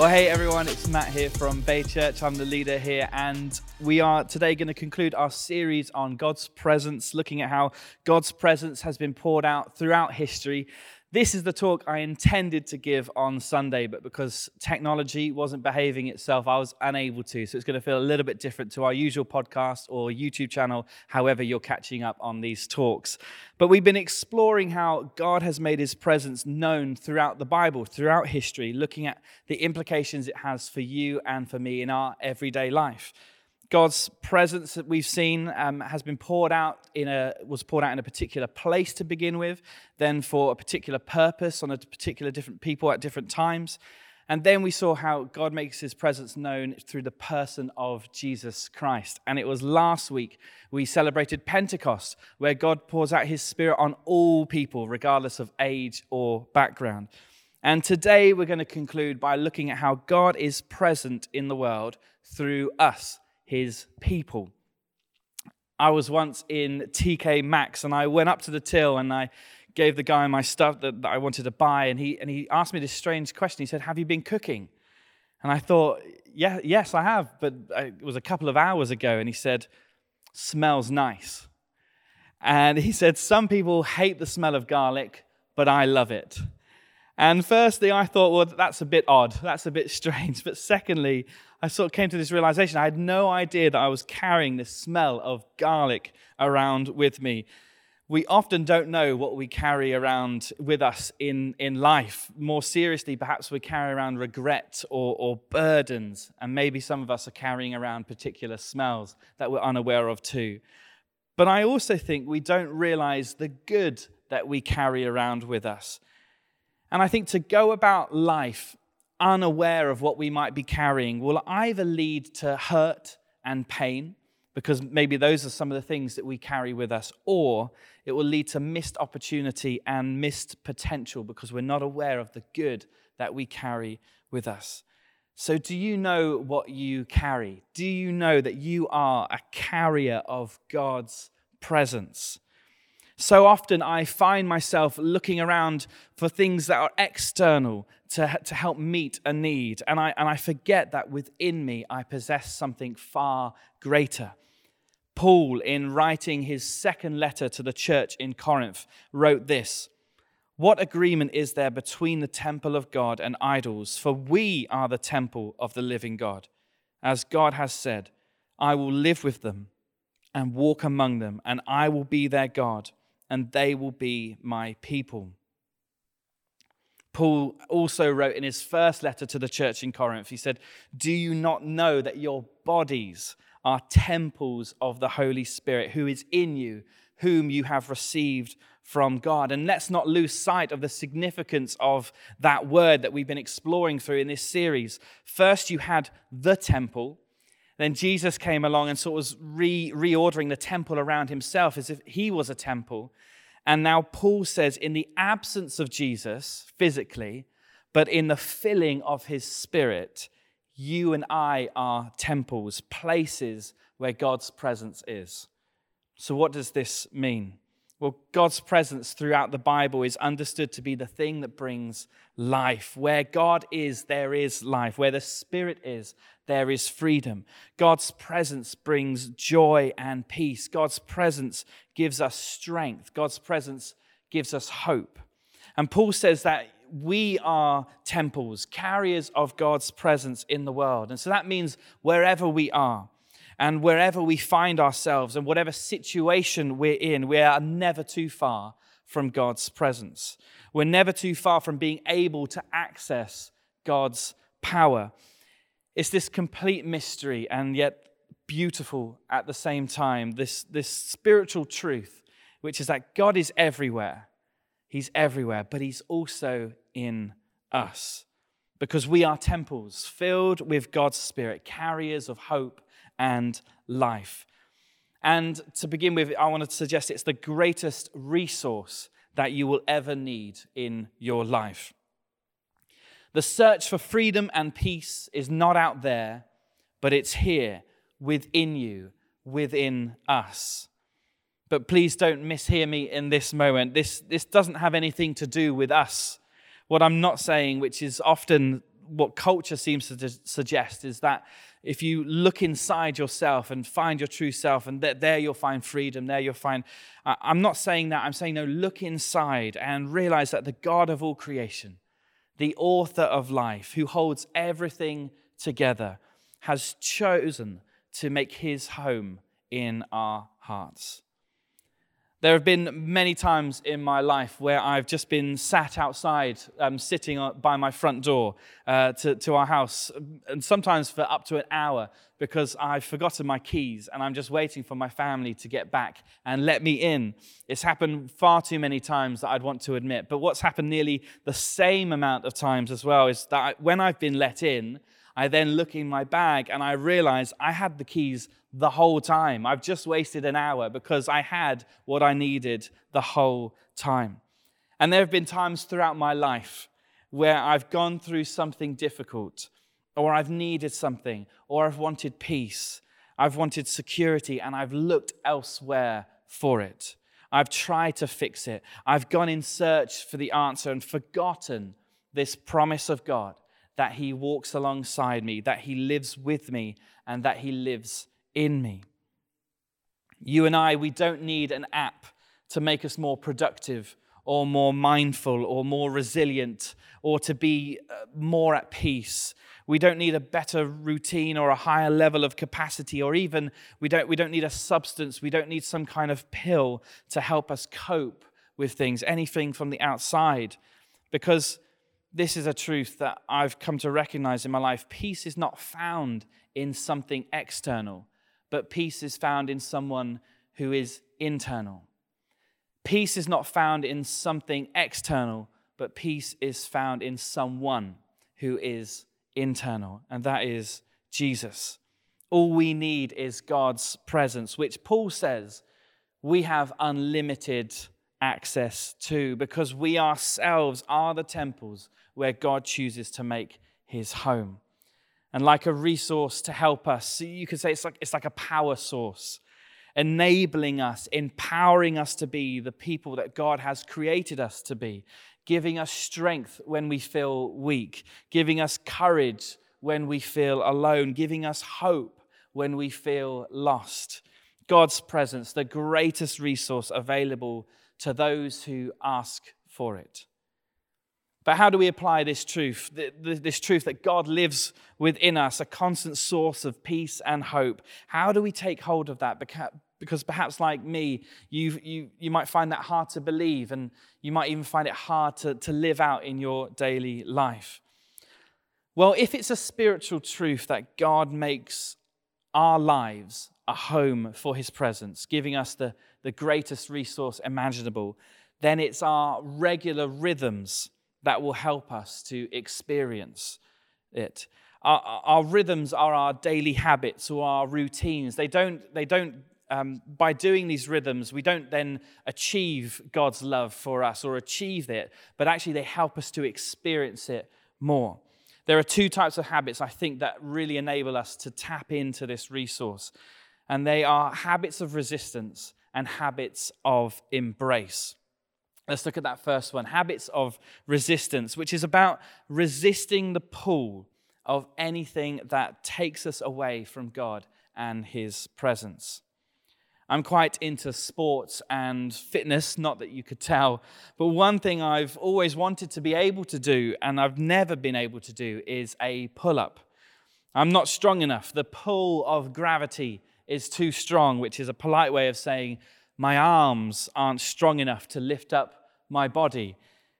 Well, hey everyone, it's Matt here from Bay Church. I'm the leader here, and we are today going to conclude our series on God's presence, looking at how God's presence has been poured out throughout history this is the talk I intended to give on Sunday, but because technology wasn't behaving itself, I was unable to. So it's going to feel a little bit different to our usual podcast or YouTube channel, however, you're catching up on these talks. But we've been exploring how God has made his presence known throughout the Bible, throughout history, looking at the implications it has for you and for me in our everyday life. God's presence that we've seen um, has been poured out in a was poured out in a particular place to begin with, then for a particular purpose on a particular different people at different times, and then we saw how God makes His presence known through the person of Jesus Christ. And it was last week we celebrated Pentecost, where God pours out His Spirit on all people, regardless of age or background. And today we're going to conclude by looking at how God is present in the world through us his people. I was once in TK Maxx and I went up to the till and I gave the guy my stuff that, that I wanted to buy, and he, and he asked me this strange question. He said, Have you been cooking? And I thought, yeah, Yes, I have, but it was a couple of hours ago. And he said, Smells nice. And he said, Some people hate the smell of garlic, but I love it. And firstly, I thought, well, that's a bit odd. That's a bit strange. But secondly, I sort of came to this realization. I had no idea that I was carrying this smell of garlic around with me. We often don't know what we carry around with us in, in life. More seriously, perhaps we carry around regret or, or burdens, and maybe some of us are carrying around particular smells that we're unaware of too. But I also think we don't realize the good that we carry around with us. And I think to go about life unaware of what we might be carrying will either lead to hurt and pain, because maybe those are some of the things that we carry with us, or it will lead to missed opportunity and missed potential because we're not aware of the good that we carry with us. So, do you know what you carry? Do you know that you are a carrier of God's presence? So often I find myself looking around for things that are external to, to help meet a need. And I, and I forget that within me I possess something far greater. Paul, in writing his second letter to the church in Corinth, wrote this What agreement is there between the temple of God and idols? For we are the temple of the living God. As God has said, I will live with them and walk among them, and I will be their God and they will be my people. Paul also wrote in his first letter to the church in Corinth, he said, Do you not know that your bodies are temples of the Holy Spirit who is in you, whom you have received from God? And let's not lose sight of the significance of that word that we've been exploring through in this series. First, you had the temple, then Jesus came along and sort of was re- reordering the temple around himself as if he was a temple. And now Paul says, in the absence of Jesus physically, but in the filling of his spirit, you and I are temples, places where God's presence is. So, what does this mean? Well, God's presence throughout the Bible is understood to be the thing that brings life. Where God is, there is life. Where the Spirit is, there is freedom. God's presence brings joy and peace. God's presence gives us strength. God's presence gives us hope. And Paul says that we are temples, carriers of God's presence in the world. And so that means wherever we are, and wherever we find ourselves and whatever situation we're in, we are never too far from God's presence. We're never too far from being able to access God's power. It's this complete mystery and yet beautiful at the same time, this, this spiritual truth, which is that God is everywhere. He's everywhere, but He's also in us because we are temples filled with God's Spirit, carriers of hope and life. And to begin with, I want to suggest it's the greatest resource that you will ever need in your life. The search for freedom and peace is not out there, but it's here within you, within us. But please don't mishear me in this moment. This, this doesn't have anything to do with us. What I'm not saying, which is often what culture seems to suggest is that if you look inside yourself and find your true self, and that there you'll find freedom, there you'll find. I'm not saying that. I'm saying, no, look inside and realize that the God of all creation, the author of life, who holds everything together, has chosen to make his home in our hearts. There have been many times in my life where I've just been sat outside, um, sitting by my front door uh, to, to our house, and sometimes for up to an hour because I've forgotten my keys and I'm just waiting for my family to get back and let me in. It's happened far too many times that I'd want to admit. But what's happened nearly the same amount of times as well is that when I've been let in, I then look in my bag and I realize I had the keys the whole time. I've just wasted an hour because I had what I needed the whole time. And there have been times throughout my life where I've gone through something difficult, or I've needed something, or I've wanted peace, I've wanted security, and I've looked elsewhere for it. I've tried to fix it. I've gone in search for the answer and forgotten this promise of God that He walks alongside me, that He lives with me, and that He lives in me. You and I, we don't need an app to make us more productive or more mindful or more resilient or to be uh, more at peace. We don't need a better routine or a higher level of capacity, or even we don't, we don't need a substance. We don't need some kind of pill to help us cope with things, anything from the outside. Because this is a truth that I've come to recognize in my life. Peace is not found in something external, but peace is found in someone who is internal. Peace is not found in something external, but peace is found in someone who is internal, and that is Jesus. All we need is God's presence, which Paul says we have unlimited access to because we ourselves are the temples where God chooses to make his home. And like a resource to help us, you could say it's like, it's like a power source, enabling us, empowering us to be the people that God has created us to be, giving us strength when we feel weak, giving us courage when we feel alone, giving us hope when we feel lost. God's presence, the greatest resource available to those who ask for it. But how do we apply this truth? This truth that God lives within us, a constant source of peace and hope. How do we take hold of that? Because perhaps, like me, you, you, you might find that hard to believe, and you might even find it hard to, to live out in your daily life. Well, if it's a spiritual truth that God makes our lives a home for his presence, giving us the, the greatest resource imaginable, then it's our regular rhythms that will help us to experience it. Our, our rhythms are our daily habits or our routines. They don't, they don't um, by doing these rhythms, we don't then achieve God's love for us or achieve it, but actually they help us to experience it more. There are two types of habits I think that really enable us to tap into this resource, and they are habits of resistance and habits of embrace. Let's look at that first one habits of resistance, which is about resisting the pull of anything that takes us away from God and His presence. I'm quite into sports and fitness, not that you could tell, but one thing I've always wanted to be able to do and I've never been able to do is a pull up. I'm not strong enough. The pull of gravity is too strong, which is a polite way of saying my arms aren't strong enough to lift up my body,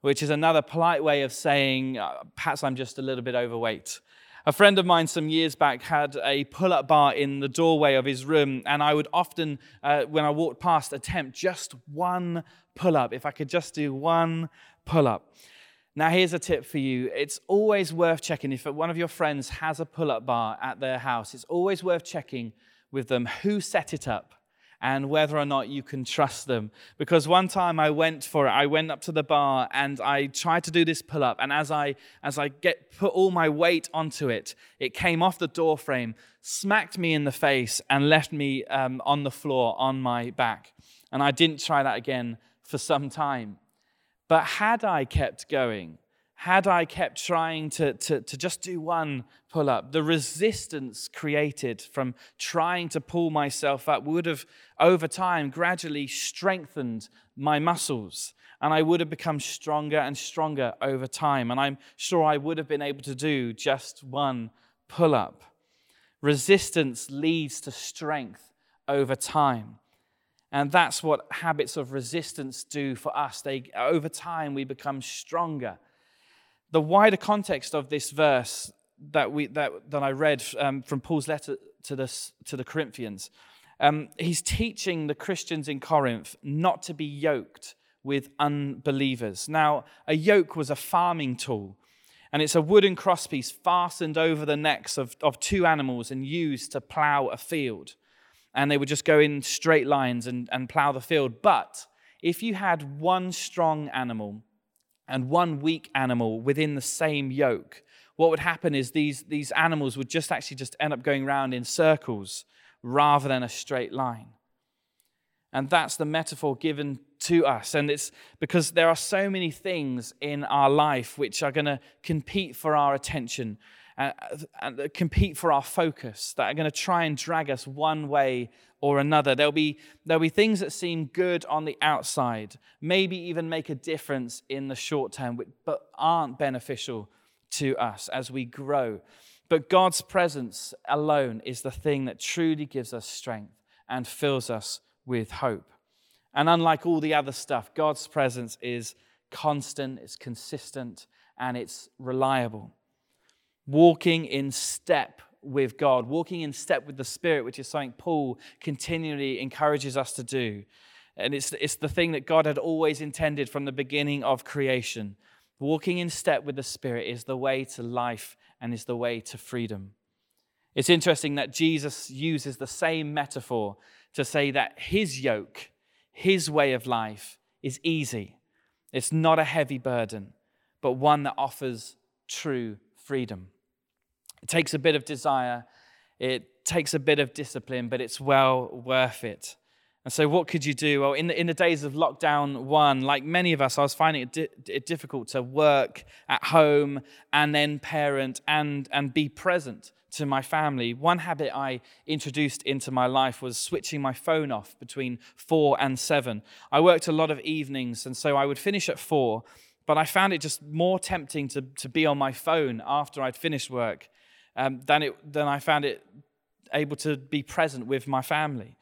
which is another polite way of saying uh, perhaps I'm just a little bit overweight. A friend of mine some years back had a pull up bar in the doorway of his room, and I would often, uh, when I walked past, attempt just one pull up, if I could just do one pull up. Now, here's a tip for you. It's always worth checking if one of your friends has a pull up bar at their house, it's always worth checking with them who set it up and whether or not you can trust them. Because one time I went for it, I went up to the bar and I tried to do this pull up. And as I as I get put all my weight onto it, it came off the door frame, smacked me in the face, and left me um, on the floor on my back. And I didn't try that again for some time. But had I kept going, had I kept trying to, to, to just do one pull up, the resistance created from trying to pull myself up would have, over time, gradually strengthened my muscles. And I would have become stronger and stronger over time. And I'm sure I would have been able to do just one pull up. Resistance leads to strength over time. And that's what habits of resistance do for us. They, over time, we become stronger the wider context of this verse that, we, that, that I read um, from Paul's letter to, this, to the Corinthians, um, he's teaching the Christians in Corinth not to be yoked with unbelievers. Now, a yoke was a farming tool, and it's a wooden crosspiece fastened over the necks of, of two animals and used to plow a field. And they would just go in straight lines and, and plow the field. But if you had one strong animal and one weak animal within the same yoke, what would happen is these, these animals would just actually just end up going around in circles rather than a straight line. And that's the metaphor given to us. And it's because there are so many things in our life which are going to compete for our attention Uh, and, and compete for our focus, that are going to try and drag us one way or another. There'll be, there'll be things that seem good on the outside, maybe even make a difference in the short term, but aren't beneficial to us as we grow. But God's presence alone is the thing that truly gives us strength and fills us with hope. And unlike all the other stuff, God's presence is constant, it's consistent, and it's reliable walking in step with God, walking in step with the Spirit, which is something Paul continually encourages us to do. And it's, it's the thing that God had always intended from the beginning of creation. Walking in step with the Spirit is the way to life and is the way to freedom. It's interesting that Jesus uses the same metaphor to say that his yoke, his way of life, is easy. It's not a heavy burden, but one that offers true freedom. It takes a bit of desire, it takes a bit of discipline, but it's well worth it. And so, what could you do? Well, in the, in the days of lockdown one, like many of us, I was finding it, di- it difficult to work at home and then parent and, and be present to my family. One habit I introduced into my life was switching my phone off between four and seven. I worked a lot of evenings, and so I would finish at four, but I found it just more tempting to, to be on my phone after I'd finished work um, than, it, than I found it able to be present with my family.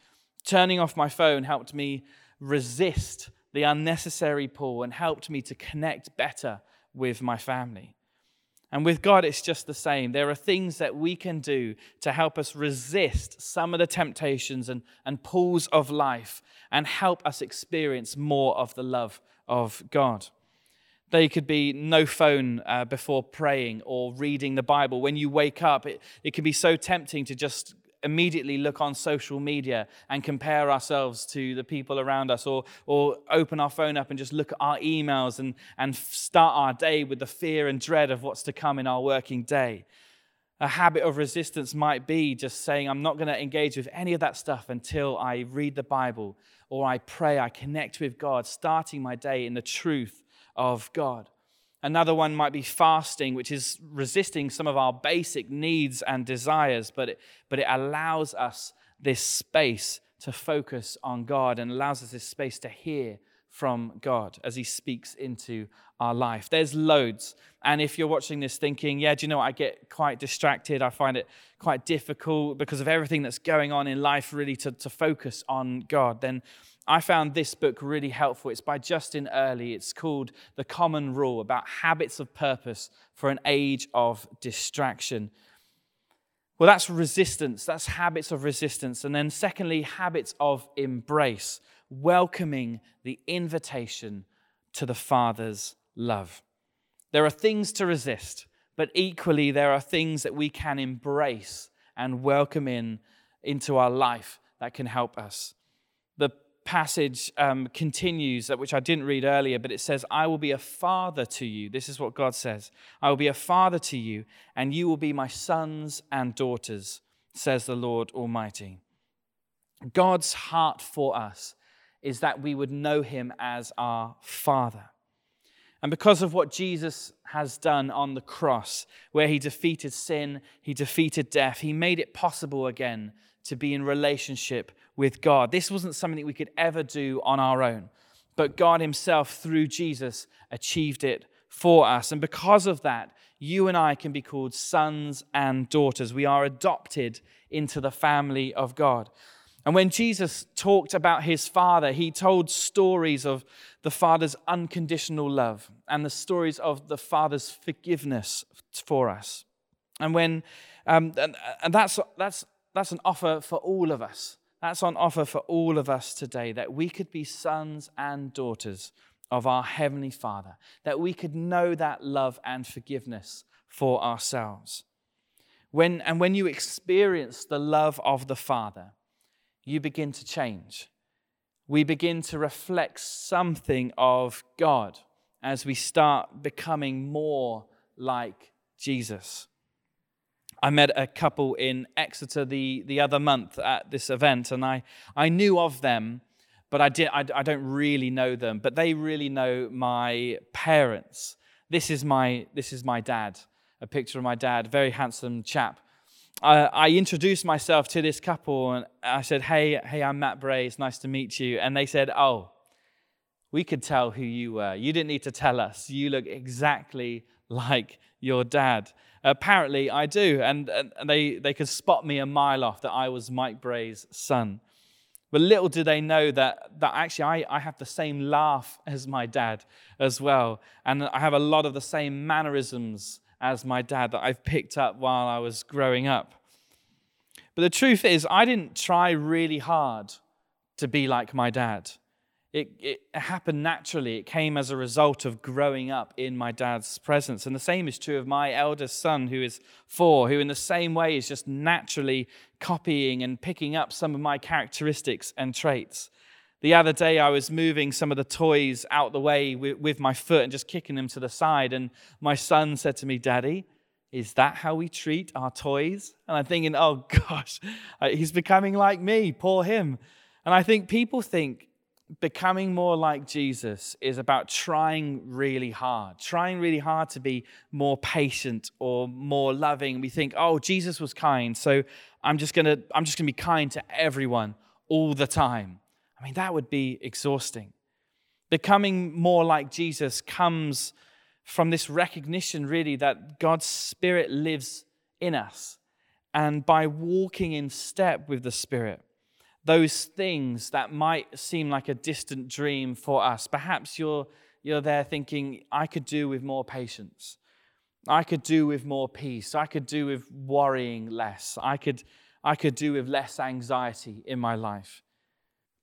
Turning off my phone helped me resist the unnecessary pull and helped me to connect better with my family. And with God, it's just the same. There are things that we can do to help us resist some of the temptations and, and pulls of life and help us experience more of the love of God. They could be no phone uh, before praying or reading the Bible. When you wake up, it, it can be so tempting to just immediately look on social media and compare ourselves to the people around us, or, or open our phone up and just look at our emails and, and start our day with the fear and dread of what's to come in our working day. A habit of resistance might be just saying, I'm not going to engage with any of that stuff until I read the Bible or I pray, I connect with God, starting my day in the truth of God. Another one might be fasting, which is resisting some of our basic needs and desires, but it, but it allows us this space to focus on God and allows us this space to hear from God as He speaks into our life. There's loads. And if you're watching this thinking, yeah, do you know what? I get quite distracted. I find it quite difficult because of everything that's going on in life, really, to, to focus on God, then I found this book really helpful. It's by Justin Earley. It's called The Common Rule about habits of purpose for an age of distraction. Well, that's resistance. That's habits of resistance. And then, secondly, habits of embrace, welcoming the invitation to the Father's love. There are things to resist, but equally, there are things that we can embrace and welcome in into our life that can help us. The passage um, continues, which I didn't read earlier, but it says, I will be a father to you. This is what God says I will be a father to you, and you will be my sons and daughters, says the Lord Almighty. God's heart for us is that we would know him as our father. And because of what Jesus has done on the cross, where he defeated sin, he defeated death, he made it possible again to be in relationship with God. This wasn't something we could ever do on our own, but God himself, through Jesus, achieved it for us. And because of that, you and I can be called sons and daughters. We are adopted into the family of God. And when Jesus talked about his Father, he told stories of the Father's unconditional love and the stories of the Father's forgiveness for us. And when um, and, and that's that's that's an offer for all of us. That's on offer for all of us today that we could be sons and daughters of our Heavenly Father, that we could know that love and forgiveness for ourselves. When, and when you experience the love of the Father, you begin to change. We begin to reflect something of God as we start becoming more like Jesus. I met a couple in Exeter the, the other month at this event, and I, I knew of them, but I, did, I, I don't really know them. But they really know my parents. This is my, this is my dad, a picture of my dad, very handsome chap. I, I introduced myself to this couple and I said, Hey, hey, I'm Matt Bray. It's nice to meet you. And they said, Oh, we could tell who you were. You didn't need to tell us. You look exactly like your dad. Apparently, I do. And, and they, they could spot me a mile off that I was Mike Bray's son. But little do they know that, that actually I, I have the same laugh as my dad as well. And I have a lot of the same mannerisms as my dad that I've picked up while I was growing up. But the truth is, I didn't try really hard to be like my dad. It, it, happened naturally. It came as a result of growing up in my dad's presence. And the same is true of my eldest son, who is four, who, in the same way, is just naturally copying and picking up some of my characteristics and traits. The other day, I was moving some of the toys out the way with, with, my foot and just kicking them to the side. And my son said to me, Daddy, is that how we treat our toys? And I'm thinking, oh gosh, uh, he's becoming like me, poor him. And I think people think becoming more like Jesus is about trying really hard, trying really hard to be more patient or more loving. We think, oh, Jesus was kind, so I'm just gonna, I'm just gonna be kind to everyone all the time. I mean, that would be exhausting. Becoming more like Jesus comes from this recognition, really, that God's Spirit lives in us. And by walking in step with the Spirit, those things that might seem like a distant dream for us, perhaps you're, you're there thinking, I could do with more patience. I could do with more peace. I could do with worrying less. I could, I could do with less anxiety in my life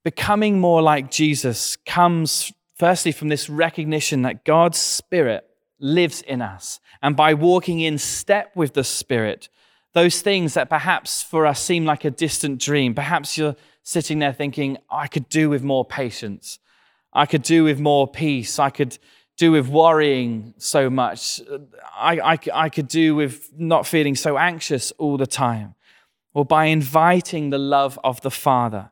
becoming more like Jesus comes firstly from this recognition that God's Spirit lives in us. And by walking in step with the Spirit, those things that perhaps for us seem like a distant dream, perhaps you're sitting there thinking, I could do with more patience. I could do with more peace. I could do with worrying so much. I, I, I could do with not feeling so anxious all the time. Or by inviting the love of the Father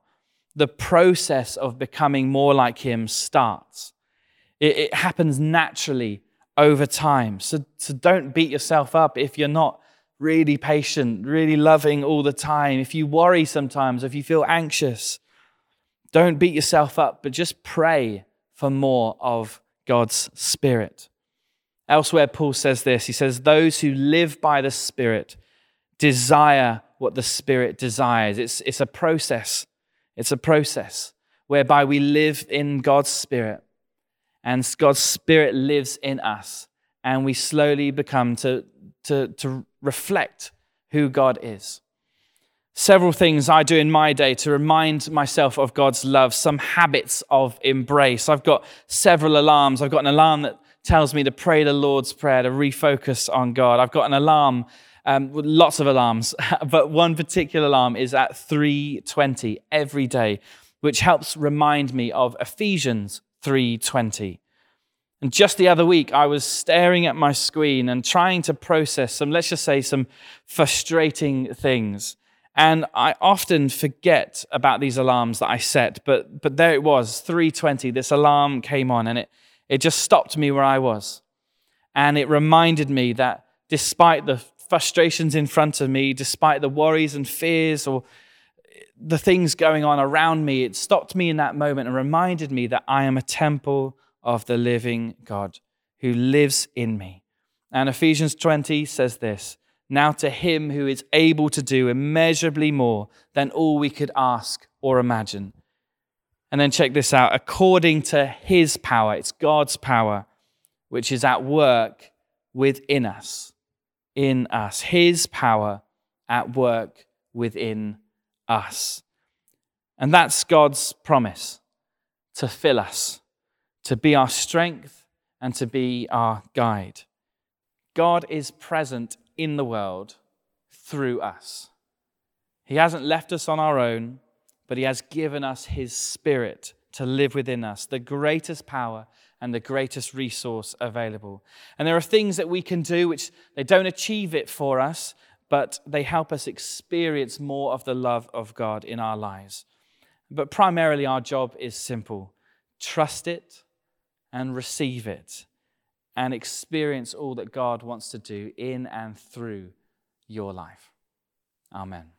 the process of becoming more like Him starts. It, it happens naturally over time. So, so don't beat yourself up if you're not really patient, really loving all the time. If you worry sometimes, if you feel anxious, don't beat yourself up, but just pray for more of God's Spirit. Elsewhere, Paul says this He says, Those who live by the Spirit desire what the Spirit desires. It's, it's a process. It's a process whereby we live in God's Spirit and God's Spirit lives in us and we slowly become to, to, to reflect who God is. Several things I do in my day to remind myself of God's love, some habits of embrace. I've got several alarms. I've got an alarm that tells me to pray the Lord's Prayer, to refocus on God. I've got an alarm um, lots of alarms, but one particular alarm is at 3:20 every day, which helps remind me of Ephesians 3:20. And just the other week, I was staring at my screen and trying to process some, let's just say, some frustrating things. And I often forget about these alarms that I set, but, but there it was, 320. This alarm came on, and it, It just stopped me where I was. And it reminded me that despite the frustrations in front of me, despite the worries and fears or the things going on around me, it stopped me in that moment and reminded me that I am a temple of the living God who lives in me. And Ephesians 20 says this Now to him who is able to do immeasurably more than all we could ask or imagine. And then check this out according to his power, it's God's power, which is at work within us, in us. His power at work within us. And that's God's promise to fill us, to be our strength, and to be our guide. God is present in the world through us. He hasn't left us on our own, but He has given us His Spirit to live within us, the greatest power and the greatest resource available. And there are things that we can do which they don't achieve it for us, but they help us experience more of the love of God in our lives. But primarily, our job is simple trust it and receive it and experience all that God wants to do in and through your life. Amen.